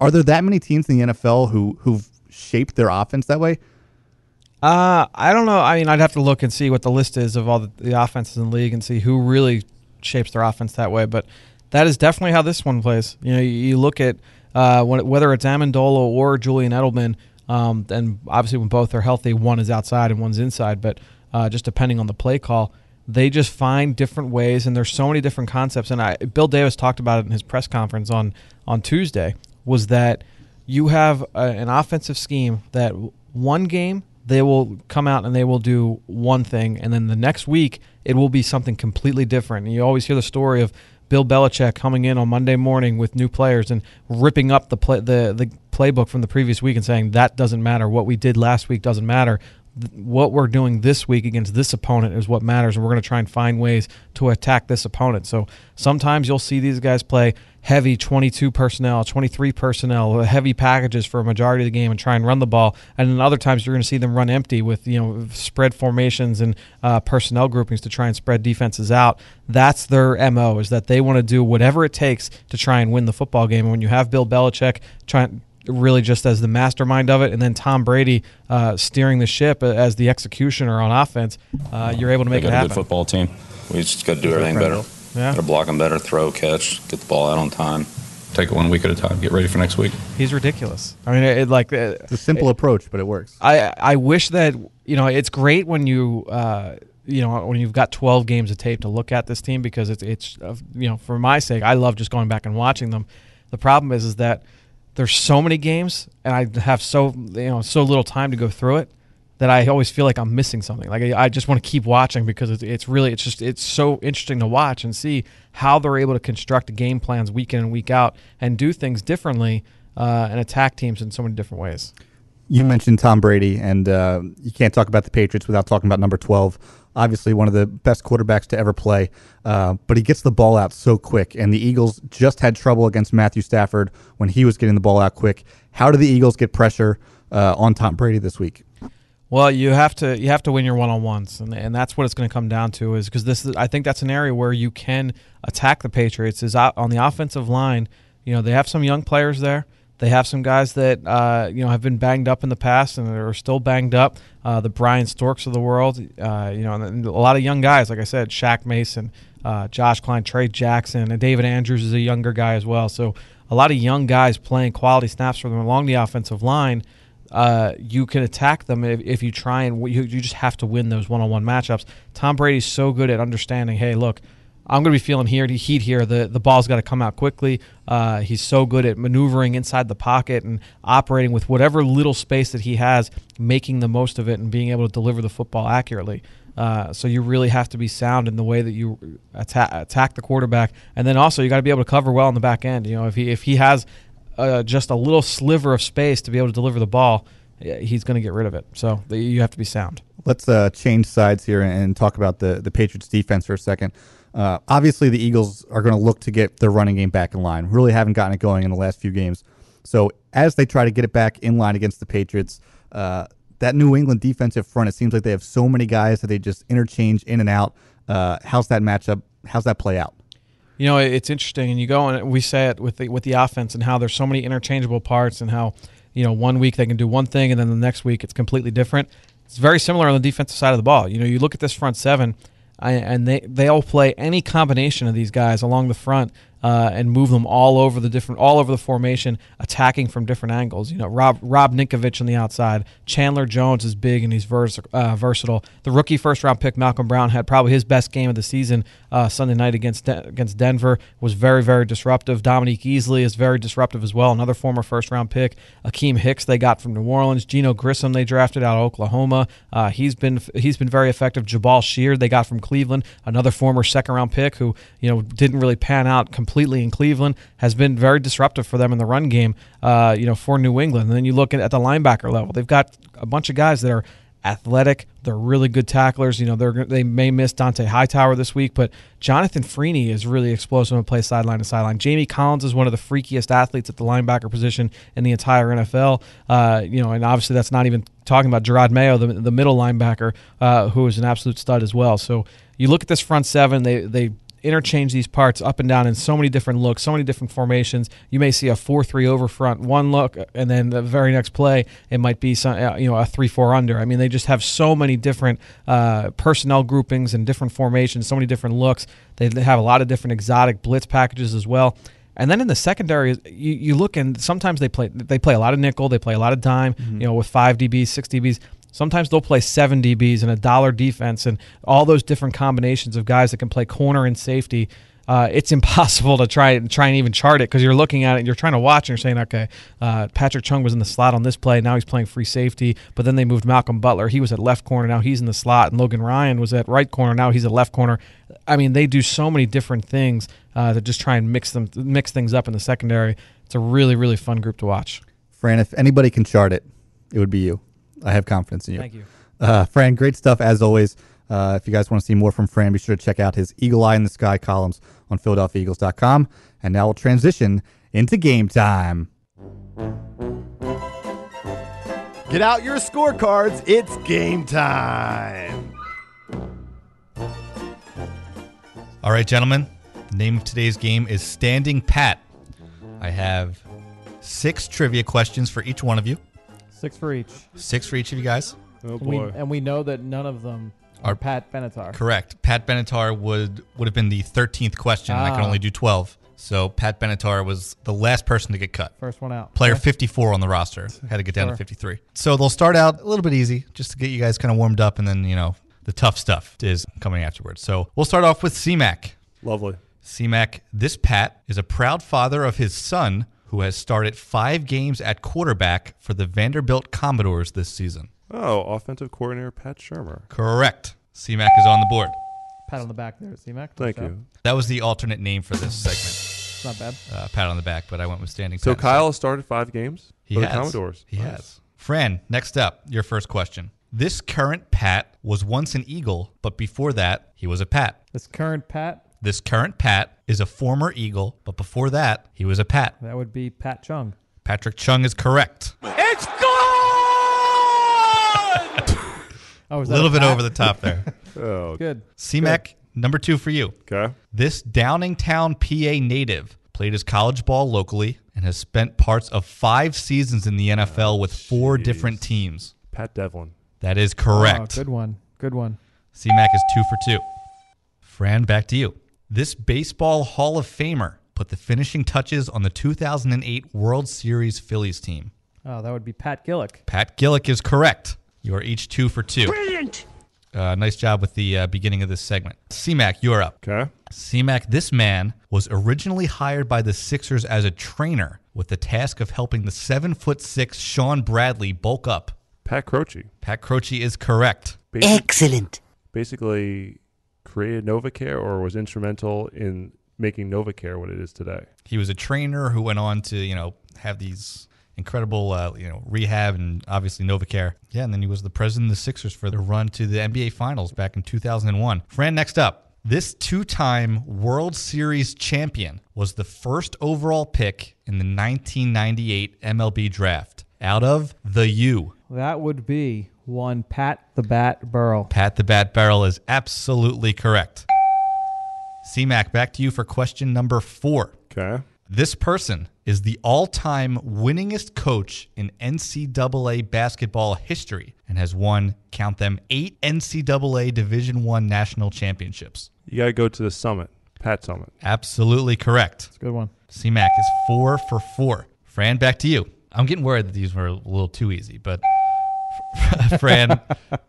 are there that many teams in the NFL who who've shaped their offense that way? Uh, I don't know. I mean, I'd have to look and see what the list is of all the, the offenses in the league and see who really shapes their offense that way. But that is definitely how this one plays. You know, you, you look at uh, when, whether it's Amendola or Julian Edelman, um, and obviously when both are healthy, one is outside and one's inside. But uh, just depending on the play call, they just find different ways, and there's so many different concepts. And I, Bill Davis talked about it in his press conference on on Tuesday. Was that you have a, an offensive scheme that one game they will come out and they will do one thing, and then the next week it will be something completely different. And you always hear the story of Bill Belichick coming in on Monday morning with new players and ripping up the play, the the playbook from the previous week and saying that doesn't matter. What we did last week doesn't matter. What we're doing this week against this opponent is what matters, and we're going to try and find ways to attack this opponent. So sometimes you'll see these guys play heavy 22 personnel, 23 personnel, heavy packages for a majority of the game and try and run the ball. And then other times you're going to see them run empty with you know spread formations and uh, personnel groupings to try and spread defenses out. That's their mo is that they want to do whatever it takes to try and win the football game. And when you have Bill Belichick trying really just as the mastermind of it, and then Tom Brady uh, steering the ship as the executioner on offense, uh, you're able to make it happen. A good football team. We just got to do everything better. Yeah. Got to block them better, throw, catch, get the ball out on time. Take it one week at a time. Get ready for next week. He's ridiculous. I mean, it, it like it's a simple it, approach, but it works. I I wish that you know it's great when you. Uh, you know when you've got 12 games of tape to look at this team because it's it's uh, you know for my sake I love just going back and watching them. The problem is is that there's so many games and I have so you know so little time to go through it that I always feel like I'm missing something. Like I, I just want to keep watching because it's, it's really it's just it's so interesting to watch and see how they're able to construct game plans week in and week out and do things differently uh, and attack teams in so many different ways. You mentioned Tom Brady, and uh, you can't talk about the Patriots without talking about number twelve. Obviously, one of the best quarterbacks to ever play, uh, but he gets the ball out so quick. And the Eagles just had trouble against Matthew Stafford when he was getting the ball out quick. How do the Eagles get pressure uh, on Tom Brady this week? Well, you have to you have to win your one on ones, and and that's what it's going to come down to. Is because this is, I think that's an area where you can attack the Patriots. Is on the offensive line. You know they have some young players there. They have some guys that uh, you know have been banged up in the past and are still banged up. Uh, the Bryan Storks of the world, uh, you know, and a lot of young guys. Like I said, Shaq Mason, uh, Josh Kline, Tre' Jackson, and David Andrews is a younger guy as well. So a lot of young guys playing quality snaps for them along the offensive line. Uh, you can attack them if, if you try and you, you just have to win those one-on-one matchups. Tom Brady's so good at understanding. Hey, look, I'm going to be feeling here heat here. The the ball's got to come out quickly. Uh, he's so good at maneuvering inside the pocket and operating with whatever little space that he has, making the most of it and being able to deliver the football accurately. Uh, so you really have to be sound in the way that you attack, attack the quarterback, and then also you got to be able to cover well on the back end. You know, if he if he has uh, just a little sliver of space to be able to deliver the ball, he's going to get rid of it. So you have to be sound. Let's uh, change sides here and talk about the the Patriots defense for a second. Uh, obviously, the Eagles are going to look to get their running game back in line. Really haven't gotten it going in the last few games. So as they try to get it back in line against the Patriots, uh, that New England defensive front, it seems like they have so many guys that they just interchange in and out. Uh, how's that matchup? How's that play out? You know, it's interesting, and you go and we say it with the with the offense and how there's so many interchangeable parts, and how you know one week they can do one thing, and then the next week it's completely different. It's very similar on the defensive side of the ball. You know, you look at this front seven, and they they all play any combination of these guys along the front uh, and move them all over the different, all over the formation, attacking from different angles. You know, Rob Rob Ninkovich on the outside. Chandler Jones is big and he's vers- uh, versatile. The rookie first round pick Malcolm Brown had probably his best game of the season uh, Sunday night against De- against Denver. Was very very disruptive. Dominique Easley is very disruptive as well. Another former first round pick. Akiem Hicks they got from New Orleans. Geneo Grissom they drafted out of Oklahoma. Uh, he's been he's been very effective. Jabaal Sheard they got from Cleveland. Another former second round pick who you know didn't really pan out completely in Cleveland, has been very disruptive for them in the run game, uh, you know, for New England. And then you look at, the linebacker level, they've got a bunch of guys that are athletic. They're really good tacklers. You know, they're they may miss Dont'a Hightower this week, but Jonathan Freeny is really explosive and plays sideline to sideline. Jamie Collins is one of the freakiest athletes at the linebacker position in the entire NFL. Uh, you know, and obviously that's not even talking about Jerod Mayo, the, the middle linebacker, uh, who is an absolute stud as well. So you look at this front seven. They they interchange these parts up and down in so many different looks, so many different formations. You may see a four-three over front, one look, and then the very next play it might be some, uh, you know a three-four under. I mean, they just have so many different uh, personnel groupings and different formations, so many different looks. They have a lot of different exotic blitz packages as well. And then in the secondary, you, you look and sometimes they play they play a lot of nickel, they play a lot of dime, mm-hmm. you know, with five DBs, six DBs. Sometimes they'll play seven DBs and a dollar defense and all those different combinations of guys that can play corner and safety. Uh, it's <laughs> impossible to try and try and even chart it because you're looking at it and you're trying to watch and you're saying, okay, uh, Patrick Chung was in the slot on this play. Now he's playing free safety, but then they moved Malcolm Butler. He was at left corner. Now he's in the slot. And Logan Ryan was at right corner. Now he's at left corner. I mean, they do so many different things uh, to just try and mix them, mix things up in the secondary. It's a really, really fun group to watch. Fran, if anybody can chart it, it would be you. I have confidence in you. Thank you. Uh, Fran, great stuff as always. Uh, if you guys want to see more from Fran, be sure to check out his Eagle Eye in the Sky columns on PhiladelphiaEagles.com. And now we'll transition into game time. Get out your scorecards. It's game time. All right, gentlemen. The name of today's game is Standing Pat. I have six trivia questions for each one of you. Six for each. Six for each of you guys. Oh And we, boy. and we know that none of them are Are- Pat Benatar. Correct. Pat Benatar would would have been the thirteenth question. and I can Ah. only do twelve. So Pat Benatar was the last person to get cut. First one out. Player Okay. 54 on the roster. Had to get down Sure. to 53. So they'll start out a little bit easy just to get you guys kind of warmed up, and then, you know, the tough stuff is coming afterwards. So we'll start off with CMAC. Lovely. CMAC, this Pat is a proud father of his son who has started five games at quarterback for the Vanderbilt Commodores this season. Oh, offensive coordinator Pat Shurmur. Correct. CMAC is on the board. Pat on the back there, C-Mac. Thank Nice job. you. That was the alternate name for this segment. It's not bad. Uh, pat on the back, but I went with standing. So Pat. Kyle has started five games He for has. the Commodores. He Nice. has. Fran, next up, your first question. This current Pat was once an Eagle, but before that, he was a Pat. This current Pat, This current Pat is a former Eagle, but before that, he was a Pat. that would be Pat Chung. Patrick Chung is correct. It's gone! <laughs> Oh, A is that little bit over the top there. <laughs> Oh, Good. CMAC, number two for you. okay. This Downingtown, PA native played his college ball locally, and has spent parts of five seasons in the ah, NFL with four different teams. Pat Devlin. That is correct. Oh, good one. Good one. CMAC is two for two. Fran, back to you. This baseball Hall of Famer put the finishing touches on the 2008 World Series Phillies team. Oh, that would be Pat Gillick. Pat Gillick is correct. You are each two for two. Brilliant! Uh, nice job with the uh, beginning of this segment. CMAC, you're up. Okay. CMAC, this man was originally hired by the Sixers as a trainer with the task of helping the seven foot six Shawn Bradley bulk up. Pat Croce. Pat Croce is correct. Basi- Excellent. Basically created NovaCare or was instrumental in making NovaCare what it is today. He was a trainer who went on to, you know, have these incredible, uh, you know, rehab and obviously NovaCare. Yeah, and then he was the president of the Sixers for the run to the NBA Finals back in 2001. Fran, next up. This two time World Series champion was the first overall pick in the 1998 MLB draft out of the U. That would be one Pat the Bat Burrell. Pat the Bat Burrell is absolutely correct. CMAC, back to you for question number four. Okay. This person is the all-time winningest coach in NCAA basketball history and has won, count them, eight NCAA Division One national championships. You got to go to the summit. Pat Summitt. Absolutely correct. It's a good one. CMAC is four for four. Fran, back to you. I'm getting worried that these were a little too easy, but <laughs> Fran,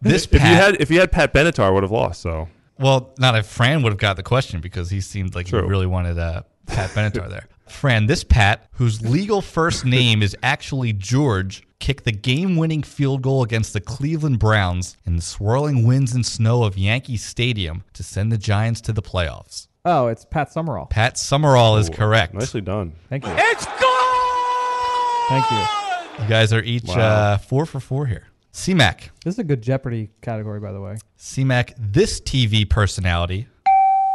this If you had if you had Pat Benatar, I would have lost. So well, not if Fran would have got the question because he seemed like True. he really wanted uh, Pat <laughs> Benatar there. Fran, this Pat, whose legal first name is actually George, kicked the game winning field goal against the Cleveland Browns in the swirling winds and snow of Yankee Stadium to send the Giants to the playoffs. Oh, it's Pat Summerall. Pat Summerall is Ooh, correct. Nicely done. Thank you. It's gone! Thank you. You guys are each Wow. uh, four for four here. CMAC. This is a good Jeopardy category, by the way. CMAC, this TV personality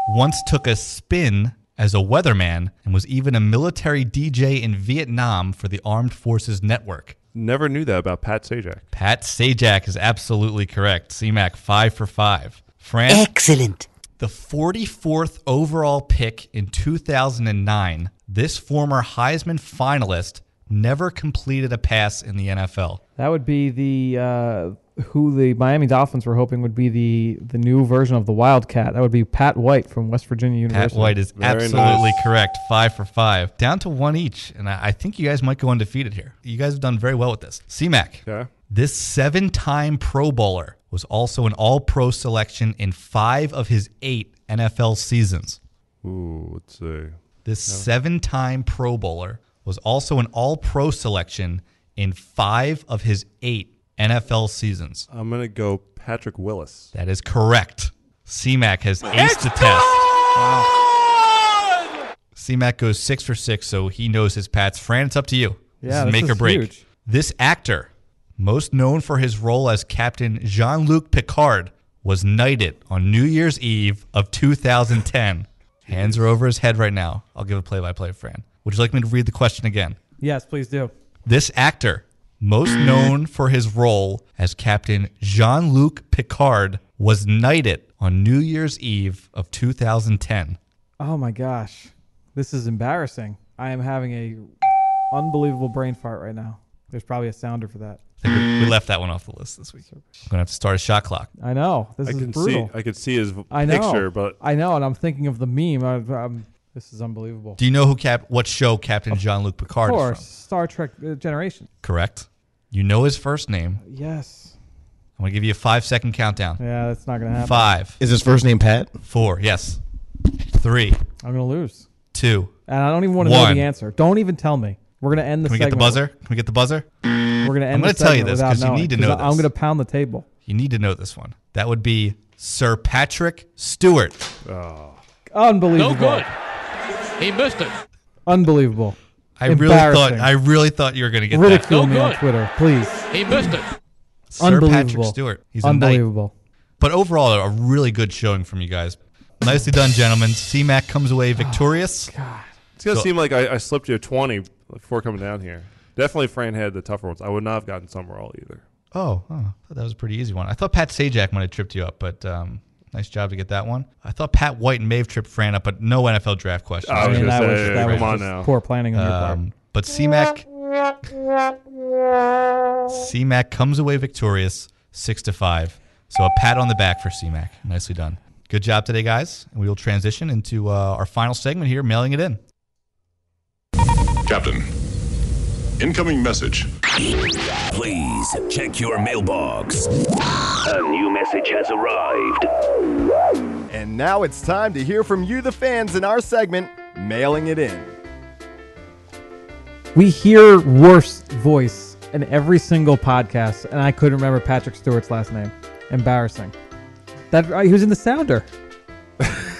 once took a spin as a weatherman and was even a military DJ in Vietnam for the Armed Forces Network. Never knew that about Pat Sajak. Pat Sajak is absolutely correct. CMAC, five for five. Fran, Excellent. the 44th overall pick in 2009, this former Heisman finalist never completed a pass in the NFL. That would be the uh, who the Miami Dolphins were hoping would be the the new version of the Wildcat. That would be Pat White from West Virginia University. Pat White is Very absolutely nice. correct. Five for five. Down to one each. And I I think you guys might go undefeated here. You guys have done very well with this. CMAC. Okay. This seven time Pro Bowler was also an All Pro selection in five of his eight NFL seasons. Ooh, let's see. This seven time Pro Bowler was also an All Pro selection in five of his eight NFL seasons. I'm gonna go Patrick Willis. That is correct. CMAC has aced the test. CMAC goes six for six, so he knows his Pats. Fran, it's up to you. Yeah, this is this make or break. huge. This actor, most known for his role as Captain Jean Luc Picard, was knighted on New Year's Eve of 2010. Hands are over his head right now. I'll give a play by play, Fran. Would you like me to read the question again? Yes, please do. This actor, most known for his role as Captain Jean Luc Picard, was knighted on New Year's Eve of 2010. Oh my gosh, this is embarrassing. I am having a unbelievable brain fart right now. There's probably a sounder for that. I think we, we left that one off the list this week. I'm gonna have to start a shot clock. I know this I is can brutal. see. I could see his v- I know. picture, but I know, and I'm thinking of the meme. I, I'm, this is unbelievable. Do you know who Cap? What show Captain Jean Luc Of Picard course, is from? Star Trek uh, Generation. Correct. You know his first name. Yes. I'm gonna give you a five second countdown. Yeah, that's not gonna happen. Five, Is his first name Pat? four, yes, three, I'm gonna lose, two. and I don't even want to know the answer. Don't even tell me. We're gonna end the. Can we get the buzzer? Can we get the buzzer? We're gonna end. I'm gonna the tell you this without 'cause you need to know I- I'm gonna pound the table. You need to know this one. That would be Sir Patrick Stewart. Oh, Unbelievable. No good. He missed it. Unbelievable. I really thought I really thought you were gonna get Ridicule No me on. Twitter, please. He missed it. that. Sir Patrick Unbelievable. Stewart. He's a. Unbelievable. But overall, a really good showing from you guys. Nicely done, gentlemen. C-Mac comes away victorious. it's gonna So- seem like I, I slipped you a twenty before coming down here. Definitely, Fran had the tougher ones. I would not have gotten Summerall either. Oh, oh, I thought that was a pretty easy one. I thought Pat Sajak might have tripped you up, but um, Nice job to get that one. I thought Pat White and Mave tripped Fran up, but no NFL draft questions. I was mean, gonna that say, was, that come was on just now. poor planning on your part. Um, but CMAC CMAC comes away victorious, six to five. So a pat on the back for CMAC. Nicely done. Good job today, guys. And we will transition into uh, our final segment here, mailing it in. Captain, incoming message. Please check your mailbox. A new message has arrived. And now it's time to hear from you, the fans, in our segment, Mailing It In. We hear worst voice in every single podcast, and I couldn't remember Patrick Stewart's last name. Embarrassing. That uh, he was in the sounder.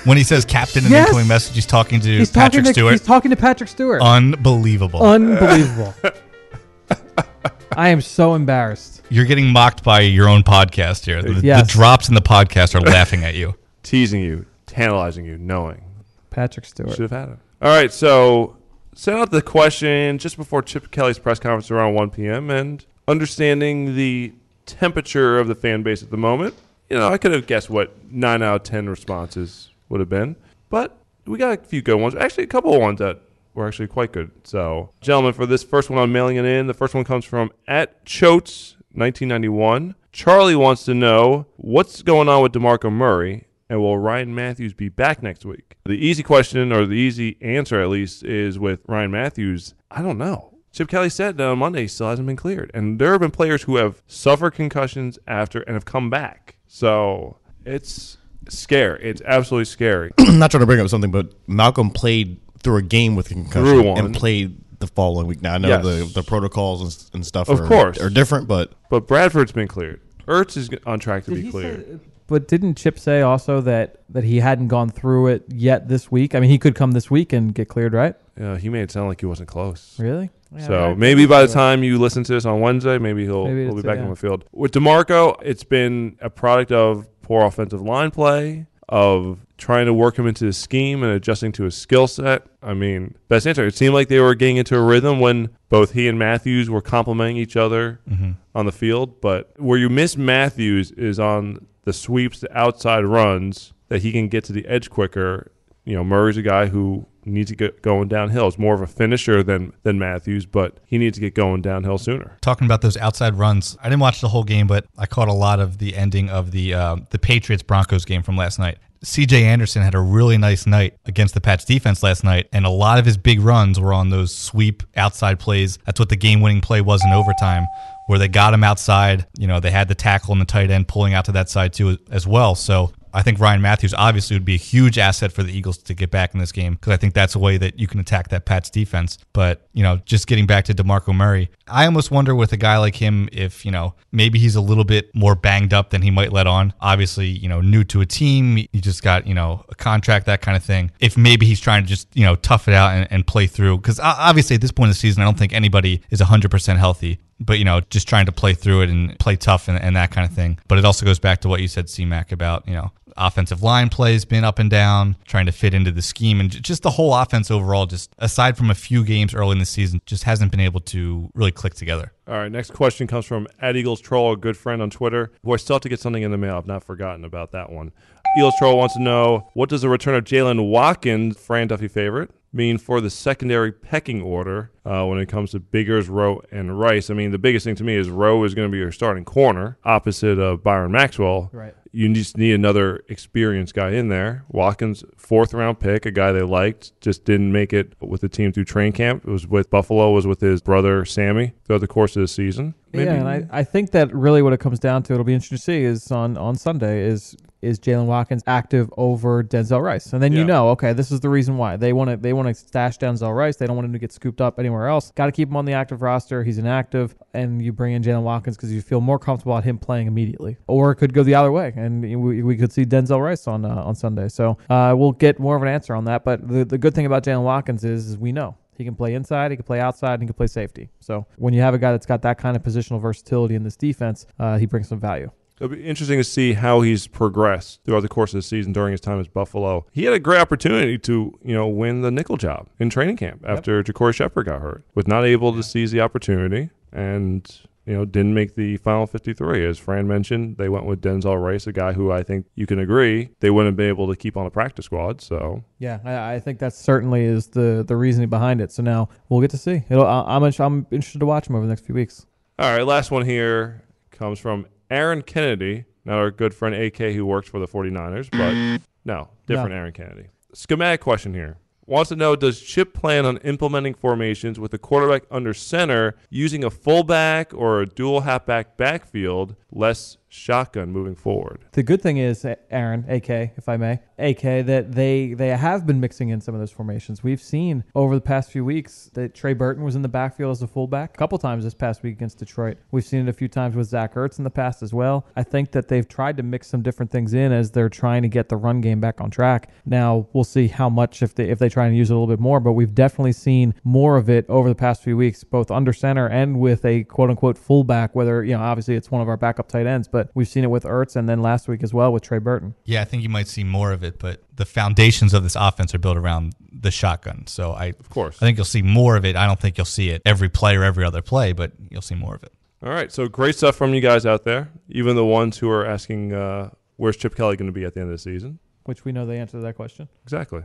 When he says captain in Yes! incoming message, he's talking to He's Patrick talking to, Stewart. He's talking to Patrick Stewart. Unbelievable. Unbelievable. <laughs> I am so embarrassed. You're getting mocked by your own podcast here. The, Yes. the drops in the podcast are laughing at you. <laughs> Teasing you, tantalizing you, knowing. Patrick Stewart. Should have had it. All right, so sent out the question just before Chip Kelly's press conference around 1 p.m. and understanding the temperature of the fan base at the moment. You know, I could have guessed what nine out of ten responses would have been, but we got a few good ones. Actually, a couple of ones that were actually quite good. So, gentlemen, for this first one, I'm mailing it in. The first one comes from at Chotes 1991. Charlie wants to know what's going on with DeMarco Murray and will Ryan Mathews be back next week? The easy question, or the easy answer at least, is with Ryan Mathews. I don't know. Chip Kelly said that on Monday he still hasn't been cleared. And there have been players who have suffered concussions after and have come back. So it's scary. It's absolutely scary. <clears throat> I'm not trying to bring up something, but Malcolm played through a game with concussion and played the following week. Now I know Yes. the, the protocols and, and stuff Of are, course. are different, but But Bradford's been cleared. Ertz is on track to Did be cleared. say- but didn't Chip say also that that he hadn't gone through it yet this week? I mean, he could come this week and get cleared, right? Yeah, he made it sound like he wasn't close. Really? Yeah, so right. maybe by the time you listen to this on Wednesday, maybe he'll, Maybe he'll be back yeah. on the field. With DeMarco, it's been a product of poor offensive line play, of trying to work him into the scheme and adjusting to his skill set. I mean, best answer. It seemed like they were getting into a rhythm when both he and Mathews were complimenting each other Mhm. on the field. But where you miss Mathews is on the sweeps, the outside runs that he can get to the edge quicker. You know, Murray's a guy who needs to get going downhill. It's more of a finisher than than Mathews, but he needs to get going downhill sooner. Talking about those outside runs, I didn't watch the whole game, but I caught a lot of the ending of the uh, the Patriots Broncos game from last night. C.J. Anderson had a really nice night against the Pats defense last night, and a lot of his big runs were on those sweep outside plays. That's what the game winning play was in overtime, where they got him outside. You know, they had the tackle and the tight end pulling out to that side too as well. So I think Ryan Mathews obviously would be a huge asset for the Eagles to get back in this game because I think that's a way that you can attack that Pats defense. But, you know, just getting back to DeMarco Murray, I almost wonder with a guy like him if, you know, maybe he's a little bit more banged up than he might let on. Obviously, you know, new to a team, he just got, you know, a contract, that kind of thing. If maybe he's trying to just, you know, tough it out and, and play through because obviously at this point in the season, I don't think anybody is 100% healthy but you know, just trying to play through it and play tough and, and that kind of thing. But it also goes back to what you said, CMAC, about you know, offensive line plays been up and down, trying to fit into the scheme, and just the whole offense overall. Just aside from a few games early in the season, just hasn't been able to really click together. All right, next question comes from at Eagles Troll, a good friend on Twitter. Who I still have to get something in the mail. I've not forgotten about that one. Eagles Troll wants to know what does the return of Jaylen Watkins, Fran Duffy favorite, mean for the secondary pecking order uh, when it comes to Biggers, Rowe, and Rice? I mean, the biggest thing to me is Rowe is going to be your starting corner opposite of Byron Maxwell. Right. You just need another experienced guy in there. Watkins, fourth round pick, a guy they liked, just didn't make it with the team through train camp. It was with Buffalo, was with his brother Sammy throughout the course of the season. Maybe- Yeah, and I, I think that really what it comes down to, it'll be interesting to see is on, on Sunday is is Jaylen Watkins active over Denzel Rice, and then Yeah. you know, okay, this is the reason why they want to they want to stash Denzel Rice. They don't want him to get scooped up anywhere else. Got to keep him on the active roster. He's inactive, and you bring in Jaylen Watkins because you feel more comfortable at him playing immediately. Or it could go the other way, and we, we could see Denzel Rice on uh, on Sunday. So uh, we'll get more of an answer on that. But the the good thing about Jaylen Watkins is, is we know. He can play inside, he can play outside, and he can play safety. So when you have a guy that's got that kind of positional versatility in this defense, uh, he brings some value. It'll be interesting to see how he's progressed throughout the course of the season during his time as Buffalo. He had a great opportunity to, you know, win the nickel job in training camp after JaCorey Shepherd got hurt. Was not able to seize the opportunity, and you know, didn't make the final 53. As Fran mentioned, they went with Denzel Rice, a guy who I think you can agree they wouldn't have been able to keep on the practice squad. So Yeah, I, I think that certainly is the the reasoning behind it. So now we'll get to see. It'll, I- I'm I'm interested to watch him over the next few weeks. All right, last one here comes from Aaron Kennedy, not our good friend AK who works for the 49ers, but no, different No. Aaron Kennedy. Schematic question here. Wants to know Does Chip plan on implementing formations with the quarterback under center using a fullback or a dual halfback backfield, less shotgun moving forward? The good thing is, Aaron, AK, if I may, AK, that they they have been mixing in some of those formations. We've seen over the past few weeks that Trey Burton was in the backfield as a fullback a couple times this past week against Detroit. We've seen it a few times with Zach Ertz in the past as well. I think that they've tried to mix some different things in as they're trying to get the run game back on track. Now we'll see how much if they if they try and use it a little bit more, but we've definitely seen more of it over the past few weeks, both under center and with a quote unquote fullback. Whether you know, obviously it's one of our backup tight ends, but we've seen it with Ertz and then last week as well with Trey Burton. Yeah, I think you might see more of it, but the foundations of this offense are built around the shotgun. So I, of course, I think you'll see more of it. I don't think you'll see it every play or every other play, but you'll see more of it. All right, so great stuff from you guys out there, even the ones who are asking, uh, where's Chip Kelly going to be at the end of the season? Which we know the answer to that question. Exactly.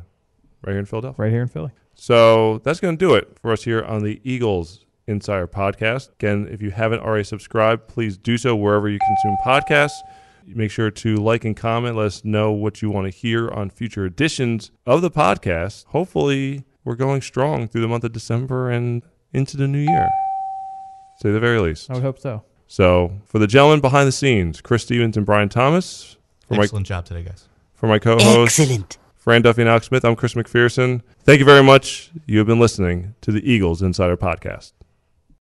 Right here in Philadelphia. Right here in Philly. So that's going to do it for us here on the Eagles Insider Podcast. Again, if you haven't already subscribed, please do so wherever you consume podcasts. Make sure to like and comment. Let us know what you want to hear on future editions of the podcast. Hopefully, we're going strong through the month of December and into the new year. Say the very least. I would hope so. So, for the gentlemen behind the scenes, Chris Stevens and Brian Thomas. For Excellent job today, guys. For my co-host, Excellent. Fran Duffy and Alex Smith, I'm Chris McPherson. Thank you very much. You have been listening to the Eagles Insider Podcast.